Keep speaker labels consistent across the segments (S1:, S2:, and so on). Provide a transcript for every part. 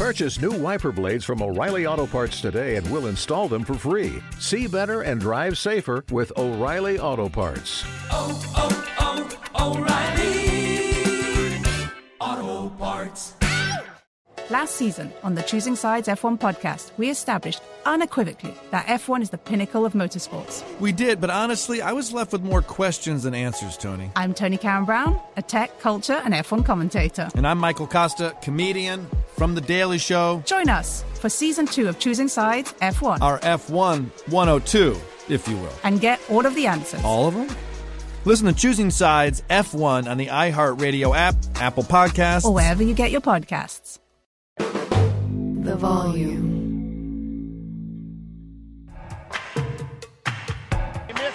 S1: Purchase new wiper blades from O'Reilly Auto Parts today and we'll install them for free. See better and drive safer with O'Reilly Auto Parts.
S2: Oh, oh, oh, O'Reilly Auto Parts.
S3: Last season on the Choosing Sides F1 podcast, we established unequivocally that F1 is the pinnacle of motorsports.
S4: We did, but honestly, I was left with more questions than answers, Tony.
S3: I'm Tony Karen Brown, a tech, culture, and F1 commentator.
S4: And I'm Michael Kosta, comedian from The Daily Show.
S3: Join us for season two of Choosing Sides F1.
S4: Our F1 102, if you will.
S3: And get all of the answers.
S4: All of them? Listen to Choosing Sides F1 on the iHeartRadio app, Apple Podcasts,
S3: or wherever you get your podcasts.
S5: The volume.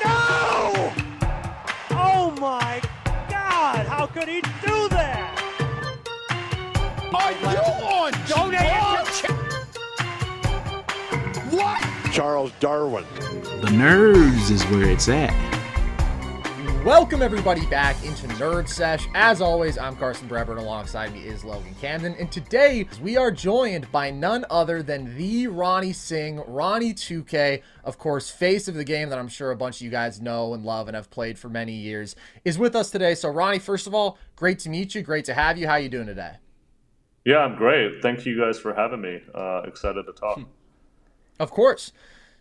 S6: No! Oh my God! How could he do that?
S7: Are you on
S6: Don't answer.
S7: What? Charles Darwin.
S8: The nerves is where it's at.
S9: Welcome everybody back into Nerd Sesh. As always, I'm Carson Breber, and alongside me is Logan Camden. And today we are joined by none other than the Ronnie Singh, Ronnie 2K, of course, face of the game that I'm sure a bunch of you guys know and love and have played for many years, is with us today. So Ronnie, first of all, great to meet you, great to have you. How you doing today?
S10: Yeah, I'm great. Thank you guys for having me. Uh, excited to talk.
S9: Of course.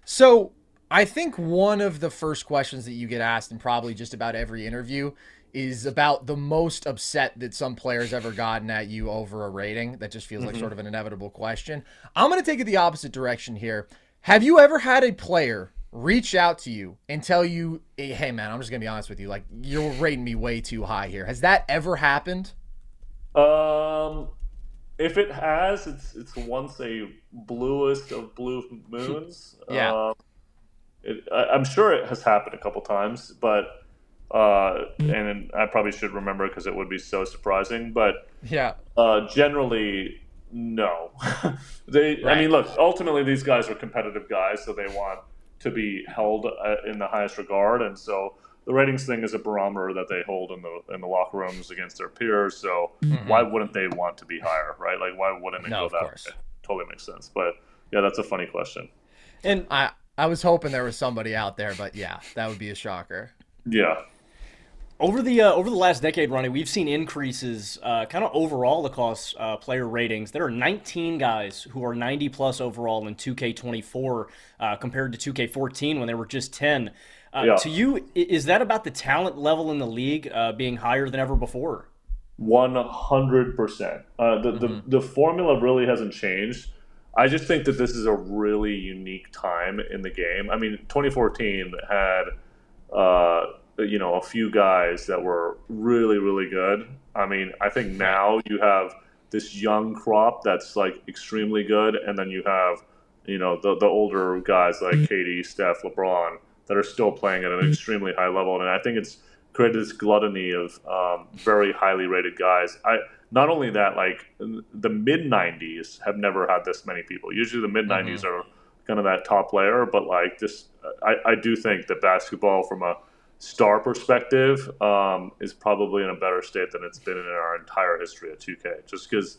S9: So I think one of the first questions that you get asked in probably just about every interview is about the most upset that some player's ever gotten at you over a rating. That just feels like
S10: Mhm.
S9: sort of an inevitable question. I'm going to take it the opposite direction here. Have you ever had a player reach out to you and tell you, hey, man, I'm just going to be honest with you, like, you're rating me way too high here? Has that ever happened?
S10: Um, if it has, it's it's once a bluest of blue moons.
S9: Yeah.
S10: Um, it, I, I'm sure it has happened a couple times, but uh, and I probably should remember because it would be so surprising. But
S9: Yeah.
S10: uh, generally, no. they. I mean, look. Ultimately, these guys are competitive guys, so they want to be held uh, in the highest regard, and so the ratings thing is a barometer that they hold in the in the locker rooms against their peers. So
S9: Mhm.
S10: why wouldn't they want to be higher, right? Like, why wouldn't it
S9: No,
S10: go
S9: of
S10: that
S9: course.
S10: way? Totally makes sense. But yeah, that's a funny question.
S9: And I, I was hoping there was somebody out there, but yeah, that would be a shocker.
S10: Yeah.
S11: Over the uh, over the last decade, Ronnie, we've seen increases uh, kind of overall across uh, player ratings. There are 19 guys who are 90 plus overall in 2K24 uh, compared to 2K14 when there were just 10. Uh,
S10: Yeah.
S11: To you, is that about the talent level in the league uh, being higher than ever before?
S10: One hundred percent. Uh, The the the formula really hasn't changed. I just think that this is a really unique time in the game. I mean, 2014 had, uh, Uh, you know, a few guys that were really really good. I mean, I think now you have this young crop that's like extremely good, and then you have, you know, the the older guys like mm-hmm. KD, Steph, LeBron that are still playing at an mm-hmm. extremely high level, and I think it's created this gluttony of um, very highly rated guys. I not only that, like the mid '90s have never had this many people. Usually, the mid '90s mm-hmm. are kind of that top layer, but like this, I, I do think that basketball, from a star perspective, um, is probably in a better state than it's been in our entire history at 2K. Just because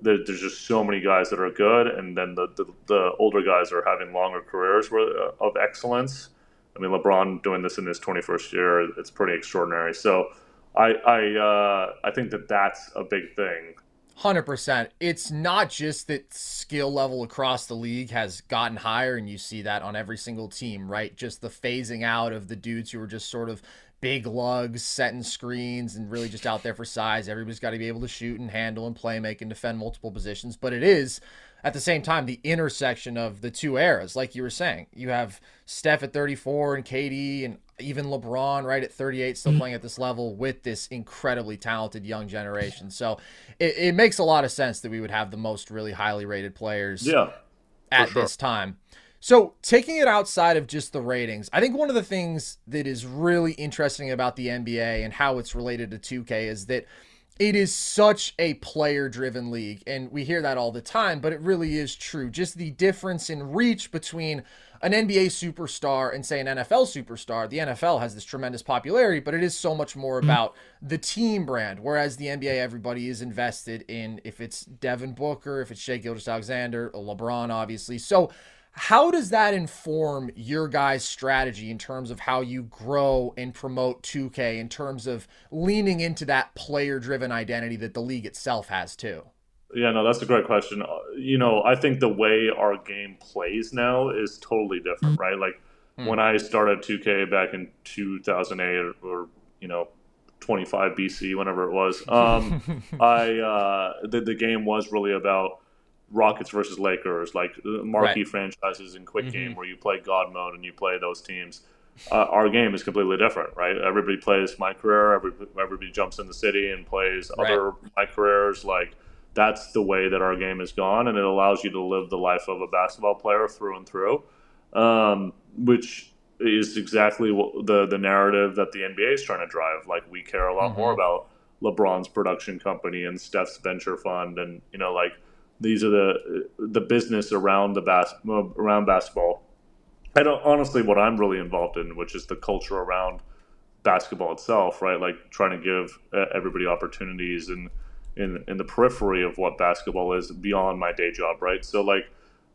S10: there, there's just so many guys that are good, and then the the, the older guys are having longer careers uh, of excellence. I mean, LeBron doing this in his 21st year, it's pretty extraordinary. So, I I uh, I think that that's a big thing.
S9: Hundred percent. It's not just that skill level across the league has gotten higher, and you see that on every single team, right? Just the phasing out of the dudes who were just sort of big lugs, setting screens, and really just out there for size. Everybody's got to be able to shoot and handle and play, make and defend multiple positions. But it is at the same time the intersection of the two eras, like you were saying. You have Steph at 34 and KD and even LeBron, right at 38, still mm-hmm. playing at this level with this incredibly talented young generation. So it, it makes a lot of sense that we would have the most really highly rated players
S10: Yeah,
S9: at
S10: sure.
S9: this time. So, taking it outside of just the ratings, I think one of the things that is really interesting about the NBA and how it's related to 2K is that it is such a player driven league. And we hear that all the time, but it really is true. Just the difference in reach between an NBA superstar and, say, an NFL superstar. The NFL has this tremendous popularity, but it is so much more mm. about the team brand. Whereas the NBA, everybody is invested in if it's Devin Booker, if it's Shai Gilgeous-Alexander, LeBron, obviously. So, how does that inform your guys' strategy in terms of how you grow and promote 2K in terms of leaning into that player driven identity that the league itself has too?
S10: Yeah, no, that's a great question. Uh, You know, I think the way our game plays now is totally different, right? Like when I started 2K back in 2008 or, or you know, 25 BC, whenever it was, um, I uh, the, the game was really about Rockets versus Lakers, like uh, marquee
S9: Right.
S10: franchises in quick game
S9: Mhm.
S10: where you play God mode and you play those teams. Uh, our game is completely different, right? Everybody plays my career. Everybody, everybody jumps in the city and plays
S9: Right.
S10: other my careers. Like that's the way that our game has gone, and it allows you to live the life of a basketball player through and through, um, which is exactly what the the narrative that the NBA is trying to drive. Like we care a lot more
S9: Mhm.
S10: about LeBron's production company and Steph's venture fund, and you know, like these are the the business around the bas- around basketball. I don't honestly what I'm really involved in, which is the culture around basketball itself, right? Like trying to give uh, everybody opportunities and in in the periphery of what basketball is beyond my day job, right? So like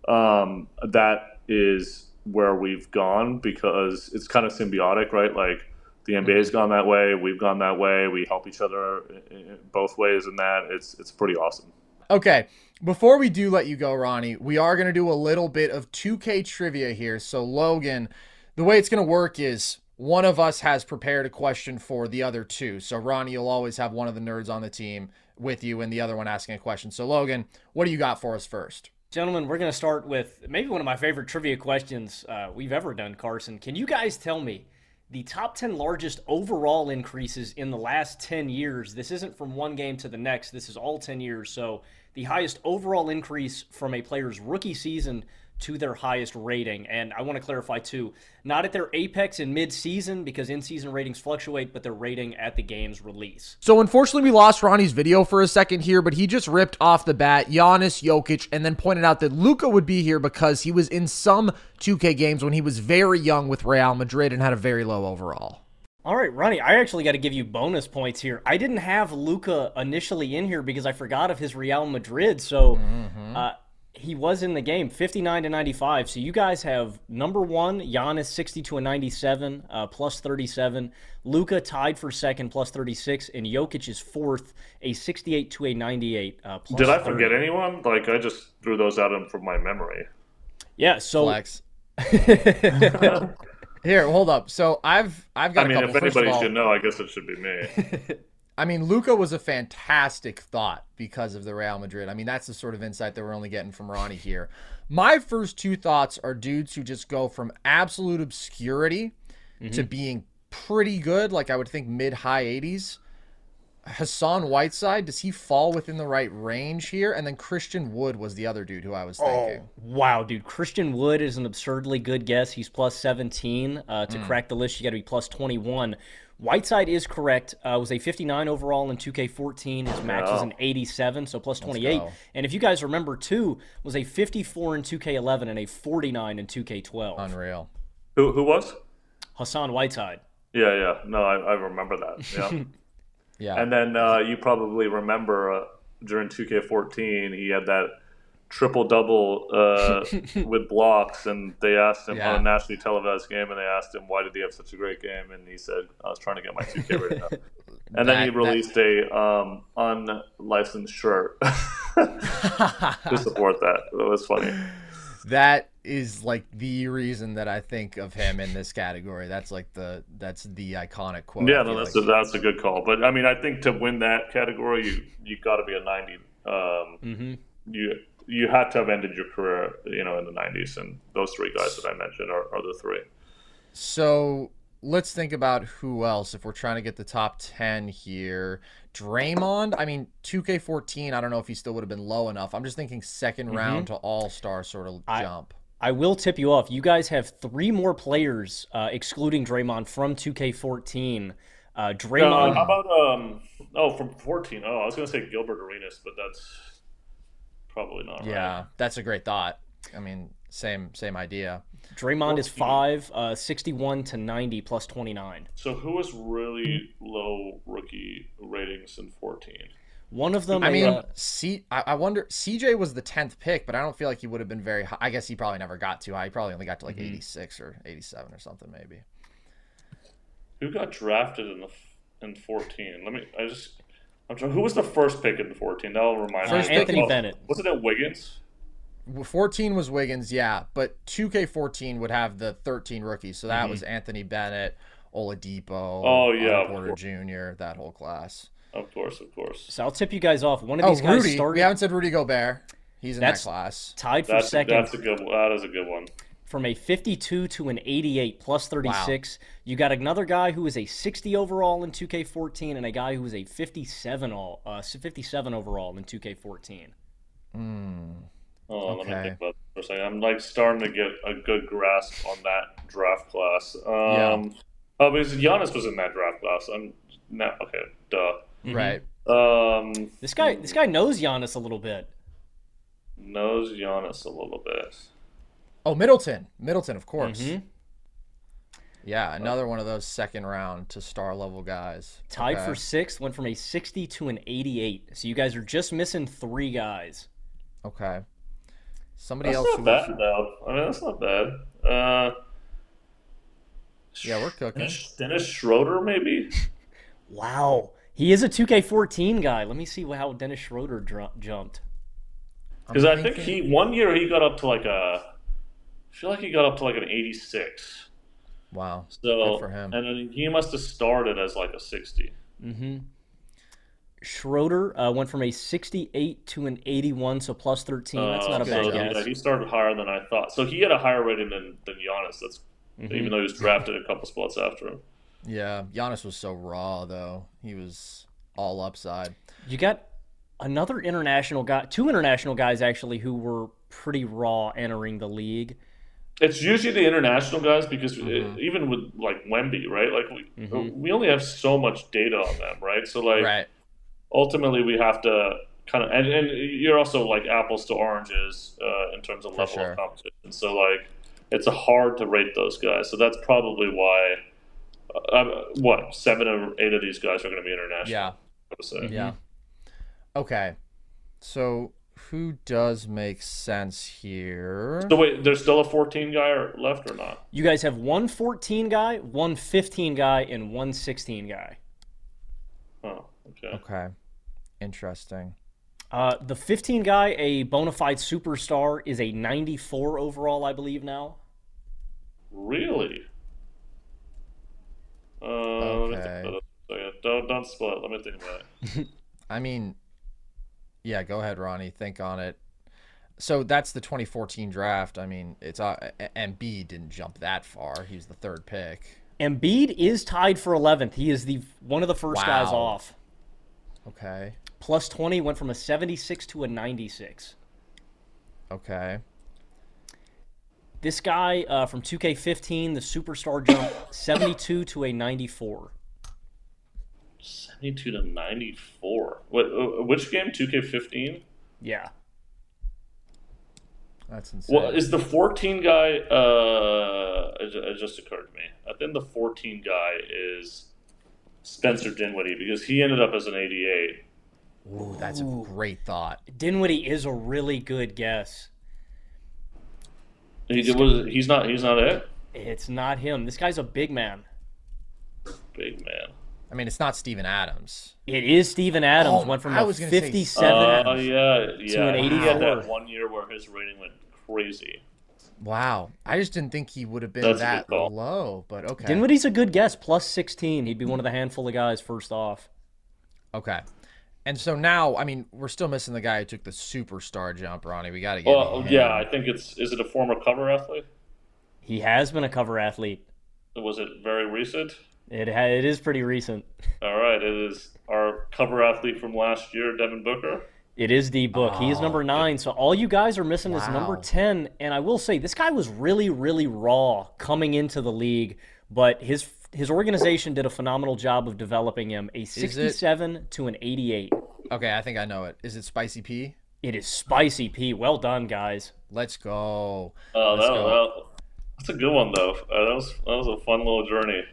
S10: um, that is where we've gone because it's kind of symbiotic, right? Like the NBA's gone that way, we've gone that way, we help each other i- i- both ways in that. It's it's pretty awesome.
S9: Okay, before we do let you go, Ronnie, we are going to do a little bit of 2K trivia here. So, Logan, the way it's going to work is one of us has prepared a question for the other two. So, Ronnie, you'll always have one of the nerds on the team with you and the other one asking a question. So, Logan, what do you got for us first?
S11: Gentlemen, we're going to start with maybe one of my favorite trivia questions uh, we've ever done, Carson. Can you guys tell me the top 10 largest overall increases in the last 10 years? This isn't from one game to the next, this is all 10 years. So, the highest overall increase from a player's rookie season to their highest rating. And I want to clarify too, not at their apex in mid-season because in-season ratings fluctuate, but their rating at the game's release.
S9: So, unfortunately, we lost Ronnie's video for a second here, but he just ripped off the bat Giannis, Jokic, and then pointed out that Luka would be here because he was in some 2K games when he was very young with Real Madrid and had a very low overall.
S11: All right, Ronnie, I actually got to give you bonus points here. I didn't have Luka initially in here because I forgot of his Real Madrid. So uh, he was in the game, 59 to 95. So you guys have number one, Giannis, 60 to a 97, uh, plus 37. Luka tied for second, plus 36. And Jokic is fourth, a 68 to a 98. Uh, plus
S10: Did I
S11: 30.
S10: forget anyone? Like I just threw those out in from my memory.
S11: Yeah, so.
S9: Flex. Here, hold up. So I've I've got
S10: I mean,
S9: a couple.
S10: if anybody
S9: all,
S10: should know, I guess it should be me.
S9: I mean, Luka was a fantastic thought because of the Real Madrid. I mean, that's the sort of insight that we're only getting from Ronnie here. My first two thoughts are dudes who just go from absolute obscurity to
S11: Mhm.
S9: being pretty good, like I would think mid high 80s. Hassan Whiteside, does he fall within the right range here? And then Christian Wood was the other dude who I was thinking.
S11: Oh, Wow, dude. Christian Wood is an absurdly good guess. He's plus 17. Uh, to
S9: Mm.
S11: crack the list, you got to be plus 21. Whiteside is correct. Uh, was a 59 overall in 2K14. His max was
S9: go.
S11: an 87, so plus 28. And if you guys remember, too, was a 54 in 2K11 and a 49 in 2K12.
S9: Unreal.
S10: who who was?
S11: Hassan Whiteside.
S10: Yeah, yeah. No, I, I remember that. Yeah.
S9: Yeah.
S10: And then uh, you probably remember uh, during 2K14, he had that triple double uh, with blocks, and they asked him
S9: Yeah.
S10: on a nationally televised game, and they asked him why did he have such a great game, and he said, "I was trying to get my 2K rating up." And then he
S9: That- that-
S10: released a um, unlicensed shirt to support that. That was funny.
S9: That is like the reason that I think of him in this category. That's like the that's the iconic quote.
S10: Yeah, no, that's
S9: like.
S10: a, that's a good call. But I mean, I think to win that category, you you got to be a ninety. Um,
S11: Mhm.
S10: You you had to have ended your career, you know, in the nineties, and those three guys that I mentioned are, are the three.
S9: So let's think about who else if we're trying to get the top 10 here. Draymond, I mean, 2K14, I don't know if he still would have been low enough. I'm just thinking 2nd
S11: Mhm.
S9: round to all star sort of
S11: I-
S9: jump.
S11: I will tip you off. You guys have three more players, uh, excluding Draymond, from 2K14. Uh,
S10: Uh,
S11: Draymond.
S10: how about um? Oh, from 14. Oh, I was gonna say Gilbert Arenas, but that's probably not right.
S9: Yeah, that's a great thought. I mean, same same idea.
S11: Draymond is five, uh, 61 to 90 plus 29.
S10: So who was really low rookie ratings in 14?
S11: One of them.
S9: I mean,
S11: uh,
S9: C. I, I wonder. CJ was the tenth pick, but I don't feel like he would have been very high. I guess he probably never got too high. He probably only got to like
S11: Mhm.
S9: eighty six or eighty seven or something, maybe.
S10: Who got drafted in the in 14? Let me. I just. I'm trying. Who was the first pick in 14? That'll remind
S9: First
S10: me.
S9: pick Anthony
S10: Oh,
S11: Bennett.
S10: Wasn't it Wiggins?
S9: Fourteen was Wiggins, yeah, but two K fourteen would have the thirteen rookies, so that
S10: Mhm.
S9: was Anthony Bennett, Oladipo,
S10: Oh, yeah,
S9: Porter. Jr., that whole class.
S10: Of course, of course.
S11: so I'll tip you guys off. One of
S9: Oh,
S11: these guys
S9: Rudy.
S11: started.
S9: We haven't said Rudy Gobert. He's in
S11: That's
S9: that class.
S11: tied for
S10: That's
S11: second.
S10: that's a good. That is a good one.
S11: from a 52 to an 88 plus 36. You got another guy who is a 60 overall in 2K14 and a guy who is a 57 all uh 57 overall in 2K14.
S10: Oh, let me
S9: Okay.
S10: think about it for a second. I'm like starting to get a good grasp on that draft class. Um,
S9: Yeah.
S10: Oh, because Giannis was in that draft class. I'm now okay. Duh.
S9: Right.
S10: Um,
S11: This guy this guy knows Giannis a little bit.
S10: knows Giannis a little bit.
S9: Oh, Middleton. Middleton, of course.
S11: Mhm.
S9: Yeah, another one of those second round to star level guys.
S11: Tied
S9: Okay.
S11: for sixth, went from a 60 to an 88. So you guys are just missing three guys.
S9: Okay. Somebody
S10: That's
S9: else
S10: not
S9: who
S10: bad though. I mean, that's not bad. Uh,
S9: Yeah, we're cooking.
S10: Dennis, Dennis Schroeder, maybe.
S11: Wow. He is a 2K14 guy. Let me see how Dennis Schroeder dr- jumped.
S10: Because I think he one year he got up to like a. I feel like he got up to like an 86.
S9: Wow.
S10: So
S9: Good for him.
S10: and then he must have started as like a 60.
S11: Mm-hmm. Schroeder uh, went from a 68 to an 81, so plus 13. That's not a
S10: Uh,
S11: bad
S10: so,
S11: guess.
S10: Yeah, he started higher than I thought. So he had a higher rating than than Giannis. That's
S11: Mhm.
S10: even though he was drafted a couple spots after him.
S9: Yeah, Giannis was so raw though. He was all upside.
S11: You got another international guy, two international guys actually, who were pretty raw entering the league.
S10: It's usually the international guys because
S9: Mm-hmm.
S10: it- even with like Wemby, right? Like we
S11: Mhm.
S10: we only have so much data on them, right? So like
S9: Right.
S10: ultimately we have to kind of and, and you're also like apples to oranges uh, in terms of
S9: For
S10: level
S9: sure.
S10: of competition. So like it's hard to rate those guys. So that's probably why. Uh, uh, what seven or eight of these guys are going to be international?
S9: Yeah.
S10: I would.
S9: Yeah. Okay. So who does make sense here?
S10: So wait, there's still a 14 guy left or not?
S11: You guys have one 14 guy, one 15 guy, and one 16 guy.
S10: Oh, okay.
S9: Okay. Interesting.
S11: Uh, the 15 guy, a bona fide superstar, is a 94 overall, I believe now.
S10: Really? Uh, let me think
S9: Okay.
S10: about it. Don't don't split. Let me think about it.
S9: I mean, yeah, go ahead, Ronnie. Think on it. So that's the 2014 draft. I mean, it's uh, Embiid didn't jump that far. He was the third pick.
S11: Embiid is tied for 11th. He is the one of the first guys off.
S9: Okay.
S11: Plus 20 went from a 76 to a 96.
S9: Okay.
S11: This guy uh, from 2K15, the superstar jump 72 to a 94.
S10: 72 to 94. What? Uh, which game? 2K15.
S11: Yeah.
S9: That's insane.
S10: Well, is the 14 guy? Uh, it, it just occurred to me. I think the 14 guy is Spencer Dinwiddie because he ended up as an 88.
S9: Ooh, that's a great thought.
S11: Dinwiddie is a really good guess.
S10: He it was. He's not. He's not it.
S11: It's not him. This guy's a big man.
S10: Big man.
S9: I mean, it's not Steven Adams.
S11: It is Steven Adams.
S9: Oh,
S11: went from
S9: I
S11: a
S9: was gonna say
S11: 57
S10: Oh yeah, yeah.
S11: an
S10: He had that one year where his rating went crazy.
S9: Wow. I just didn't think he would have been
S10: That's
S9: that low, but okay.
S11: Dinwiddie's a good guess. Plus 16. He'd be one of the handful of guys first off.
S9: Okay. And so now, I mean, we're still missing the guy who took the superstar jump, Ronnie. We got to get
S10: Well,
S9: him.
S10: yeah. I think it's. Is it a former cover athlete?
S11: He has been a cover athlete.
S10: Was it very recent?
S11: It ha- it is pretty recent.
S10: All right, it is our cover athlete from last year, Devin Booker.
S11: It is the book. he is number oh, nine. So all you guys are missing is number 10. And I will say, this guy was really, really raw coming into the league, but his his organization did a phenomenal job of developing him. A 67 to an 88.
S9: Okay, I think I know it. Is it Spicy P?
S11: It is Spicy P. Well done, guys.
S9: Let's go.
S10: Oh,
S9: Let's
S10: that,
S9: go.
S10: that- that's a good one though. Uh, that was that was a fun little journey.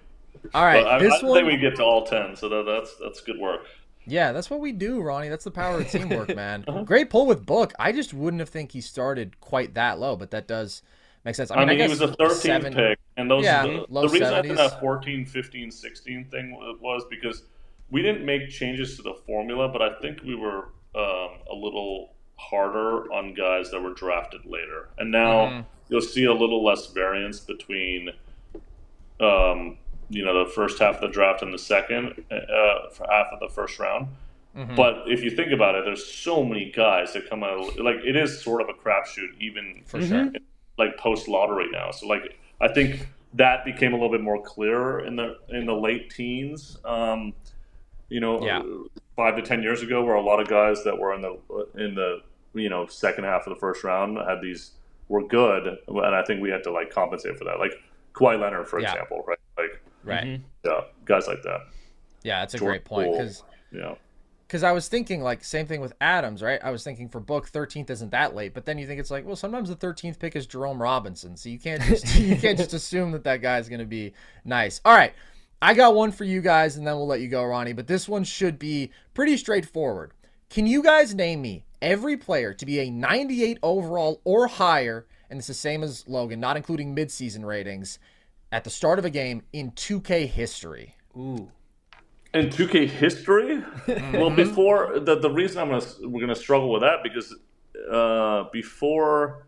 S9: All right,
S10: But I,
S9: this
S10: I
S9: one-
S10: think we get to all ten, so that, that's that's good work.
S9: Yeah, that's what we do, Ronnie. That's the power of teamwork, man.
S10: Uh-huh.
S9: Great pull with Book. I just wouldn't have think he started quite that low, but that does make sense. I
S10: I
S9: mean,
S10: mean,
S9: I
S10: he was the 13th
S9: seven-
S10: pick, and those
S9: yeah,
S10: the, the reason I
S9: 70s.
S10: think that 14, 15, 16 thing was because we didn't make changes to the formula, but I think we were um, a little harder on guys that were drafted later, and now
S9: Mhm.
S10: you'll see a little less variance between, um, you know, the first half of the draft and the second uh, half of the first round.
S9: Mhm.
S10: But if you think about it, there's so many guys that come out. Of, like it is sort of a crapshoot, even
S9: For sure.
S10: like post lottery now. So like I think that became a little bit more clear in the in the late teens. Um, you know,
S9: Yeah.
S10: five to ten years ago, where a lot of guys that were in the in the you know second half of the first round had these were good, and I think we had to like compensate for that. Like Kawhi Leonard, for
S9: Yeah.
S10: example, right? Like
S9: Right.
S10: yeah, guys like that.
S9: Yeah, that's a
S10: Jordan
S9: great point because
S10: yeah.
S9: Because I was thinking like same thing with Adams, right? I was thinking for Book, thirteenth isn't that late, but then you think it's like, well, sometimes the thirteenth pick is Jerome Robinson, so you can't just you can't just assume that that guy's going to be nice. All right, I got one for you guys, and then we'll let you go, Ronnie. But this one should be pretty straightforward. Can you guys name me every player to be a 98 overall or higher? And it's the same as Logan, not including midseason ratings, at the start of a game in 2K history.
S11: Ooh.
S10: In 2K history, well, before the the reason I'm gonna we're gonna struggle with that because uh, before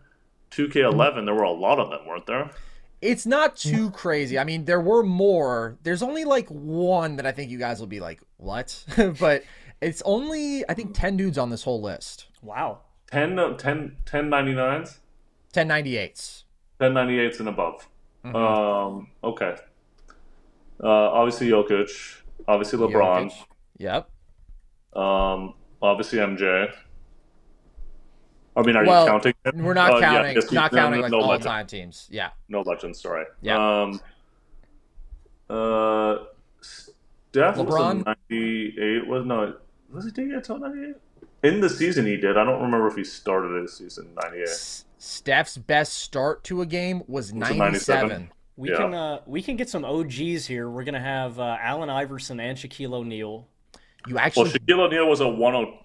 S10: 2K11 there were a lot of them, weren't there?
S9: It's not too crazy. I mean, there were more. There's only like one that I think you guys will be like, what? but it's only, I think, 10 dudes on this whole list.
S11: Wow.
S10: 10 uh, 10 1099s,
S9: 1098s.
S10: 1098s and above.
S9: Mm-hmm.
S10: Um, okay. Uh, obviously Jokic, obviously LeBron,
S9: Jokic. Yep.
S10: um, obviously MJ. I mean, are
S9: well,
S10: you counting? it?
S9: We're not
S10: yeah,
S9: counting,
S10: yes,
S9: not counting
S10: no,
S9: like
S10: no
S9: all
S10: legend.
S9: time teams. Yeah.
S10: No legends, sorry.
S9: Yeah.
S10: Um, uh, Steph
S9: LeBron?
S10: a 98. Was no, was he he get 98? In the season, he did. I don't remember if he started his season 98.
S9: Steph's best start to a game was
S10: Was it
S9: 97.
S10: 97?
S11: We
S10: Yeah.
S11: can uh, we can get some OGs here. We're gonna have uh, Allen Iverson and Shaquille O'Neal.
S9: You
S10: Well,
S9: actually.
S10: Shaquille O'Neal was a 10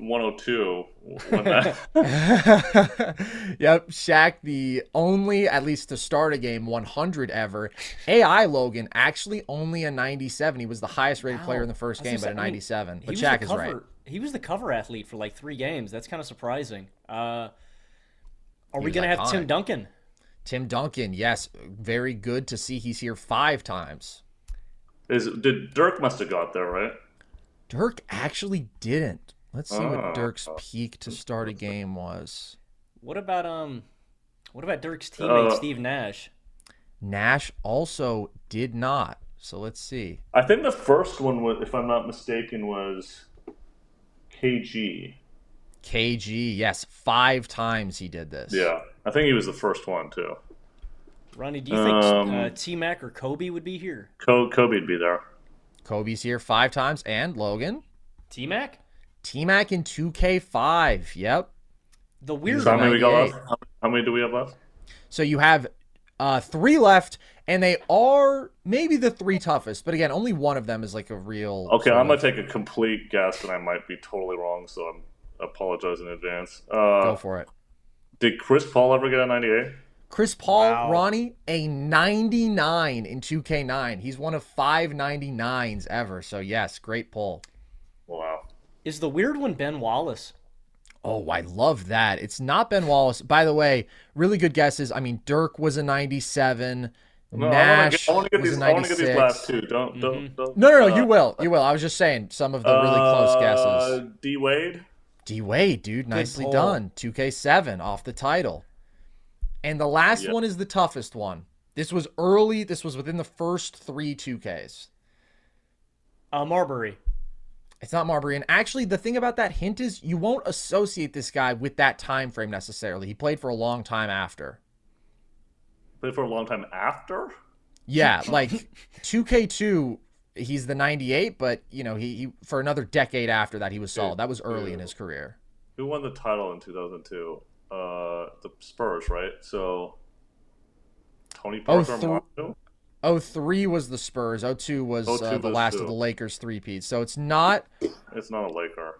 S10: 102 when that.
S9: yep, Shaq, the only, at least to start a game, 100 ever. AI Logan, actually only a 97. He was the highest rated player in the first game, but a
S11: say, I mean,
S9: 97.
S11: he
S9: But
S11: was
S9: Shaq
S11: the
S9: is
S11: cover,
S9: right.
S11: He was the cover athlete for like three games. That's kind of surprising. Uh, are
S9: He
S11: we gonna have. Tim Duncan?
S9: Tim Duncan, yes, very good to see he's here five times.
S10: Is did Dirk must have got there right?
S9: Dirk actually didn't. Let's see
S10: Oh.
S9: what Dirk's peak to start a game was.
S11: What about um, what about Dirk's teammate
S10: Uh,
S11: Steve Nash?
S9: Nash also did not. So let's see.
S10: I think the first one was, if I'm not mistaken, was KG.
S9: KG, yes, five times he did this.
S10: Yeah, I think he was the first one too.
S11: Ronnie, do you think
S10: Um,
S11: uh, T Mac or Kobe would be here?
S10: Co- Kobe'd be there.
S9: Kobe's here five times, and Logan.
S11: T Mac?
S9: T Mac in 2K5. Yep.
S11: The weird
S10: So how many we got left? How, how many do we have left?
S9: So you have uh, three left, and they are maybe the three toughest. But again, only one of them is like a real.
S10: Okay, I'm gonna
S9: of-
S10: take a complete guess, and I might be totally wrong, so I'm apologize in advance. Uh,
S9: Go for it.
S10: Did Chris Paul ever get a 98?
S9: Chris Paul,
S11: Wow.
S9: Ronnie, a 99 in 2K9. He's one of five 99s ever. So, yes, great pull.
S10: Wow.
S11: Is the weird one Ben Wallace?
S9: Oh, I love that. It's not Ben Wallace. By the way, really good guesses. I mean, Dirk was a 97.
S10: No,
S9: Nash
S10: I want to get,
S9: was
S10: these.
S9: a
S10: I want to get
S9: 96.
S10: these last two. Don't
S11: Mm-hmm.
S10: don't don't.
S9: No, no, no.
S10: uh,
S9: you will. You will. I was just saying some of the really close guesses.
S10: Uh, D Wade.
S9: D Wade, dude, nicely
S11: pull.
S9: done. 2K7 off the title. And the last
S10: Yeah.
S9: one is the toughest one. This was early. This was within the first three 2Ks.
S11: Uh, Marbury.
S9: It's not Marbury. And actually, the thing about that hint is you won't associate this guy with that time frame necessarily. He played for a long time after.
S10: Played for a long time after.
S9: Yeah, like 2K2, he's the 98, but you know he, he for another decade after that he was solid. That was early in his career.
S10: Who won the title in 2002? Uh, the Spurs, right? So Tony
S9: Oh,
S10: Parker.
S9: th-
S10: Mario?
S9: 03 was the Spurs. 02 was
S10: 02
S9: uh, the last
S10: who?
S9: of the Lakers three peats. So it's not
S10: It's not a Laker.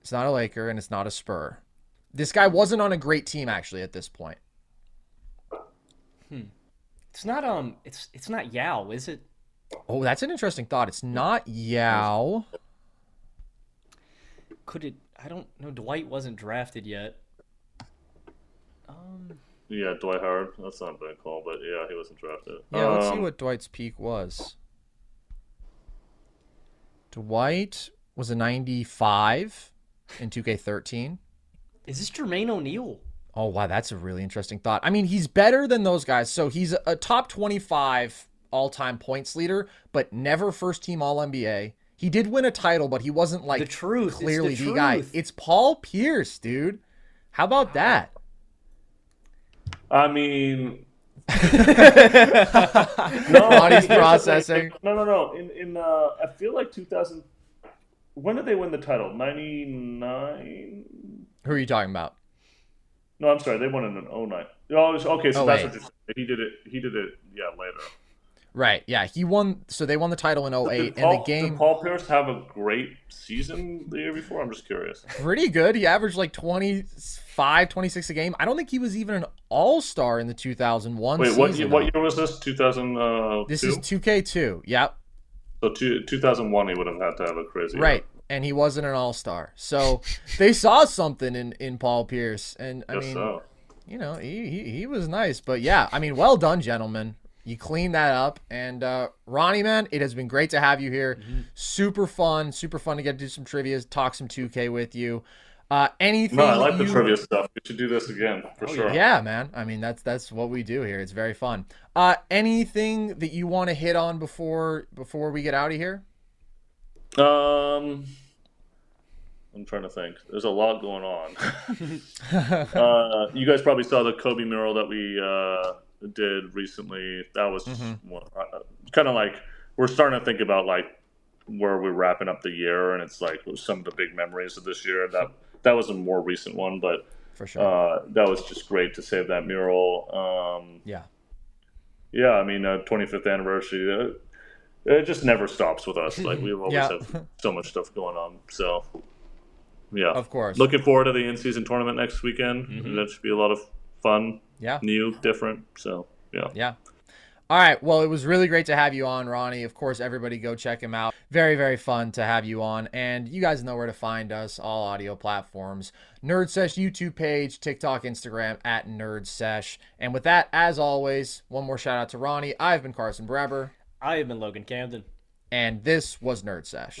S9: it's not a Laker and it's not a Spur. This guy wasn't on a great team actually at this point. Hmm.
S11: It's not um. It's it's not Yao, is it?
S9: Oh, that's an interesting thought. It's not Yao.
S11: Could it? I don't know. Dwight wasn't drafted yet. Um.
S10: Yeah, Dwight Howard. That's not a bad call, but yeah, he wasn't drafted.
S9: Yeah, let's see
S10: Um,
S9: what Dwight's peak was. Dwight was a 95 in 2K13.
S11: Is this Jermaine O'Neal?
S9: Oh, wow, that's a really interesting thought. I mean, he's better than those guys. So he's a, a top 25 all time points leader, but never first team All NBA. He did win a title, but he wasn't like
S11: The truth, it's the
S9: clearly the, guy. It's Paul Pierce, dude. How about that?
S10: I mean,
S9: no, Ronnie's
S10: here's the
S9: processing.
S10: No, no, no. In in uh, I feel like 2000. When did they win the title? 99.
S9: Who are you talking about?
S10: No, I'm sorry. They won in an 09. Oh, okay. So
S9: Oh,
S10: that's
S9: wait.
S10: what you're saying. He did it. He did it. Yeah, later.
S9: Right. Yeah, he won. So they won the title in 08,
S10: Did
S9: and the game
S10: did Paul Pierce have a great season the year before? I'm just curious.
S9: pretty good. He averaged like 25, 26 a game. I don't think he was even an all star in the 2001
S10: Wait,
S9: season.
S10: what year, what year was this? 2000. Uh,
S9: This is 2K2. Yep.
S10: So two, 2001, he would have had to have a crazy. year.
S9: Right. And he wasn't an all star. So they saw something in, in Paul Pierce. And I
S10: Guess
S9: mean,
S10: so.
S9: you know, he, he, he was nice. But yeah, I mean, well done, gentlemen. You clean that up. And uh, Ronnie, man, it has been great to have you here.
S10: Mm-hmm.
S9: Super fun. Super fun to get to do some trivia, talk some 2K with you. Uh, anything
S10: No, I like the trivia stuff. We should do this again for sure.
S9: Oh, Yeah, man. I mean, that's that's what we do here. It's very fun. Uh, anything that you want to hit on before before we get out of here?
S10: Um, I'm trying to think. There's a lot going on. uh, you guys probably saw the Kobe mural that we uh, did recently. That was
S9: Mm-hmm.
S10: uh, kind of like we're starting to think about like where we're wrapping up the year, and it's like some of the big memories of this year. That that was a more recent one, but
S9: For sure.
S10: uh, that was just great to save that mural. Um,
S9: Yeah.
S10: yeah, I mean, uh, 25th anniversary. Uh, it just never stops with us. Like we always
S9: Yeah.
S10: have so much stuff going on. So, yeah,
S9: Of course.
S10: Looking forward to the in-season tournament next weekend. That should be a lot of fun.
S9: Yeah.
S10: new, different. So, yeah,
S9: Yeah. All right. Well, it was really great to have you on, Ronnie. Of course, everybody go check him out. Very, very fun to have you on. And you guys know where to find us, all audio platforms. Nerd Sesh YouTube page, TikTok, Instagram at Nerd Sesh. And with that, as always, one more shout out to Ronnie. I've been Carson Breber,
S11: I have been Logan Camden.
S9: and this was Nerd Sesh.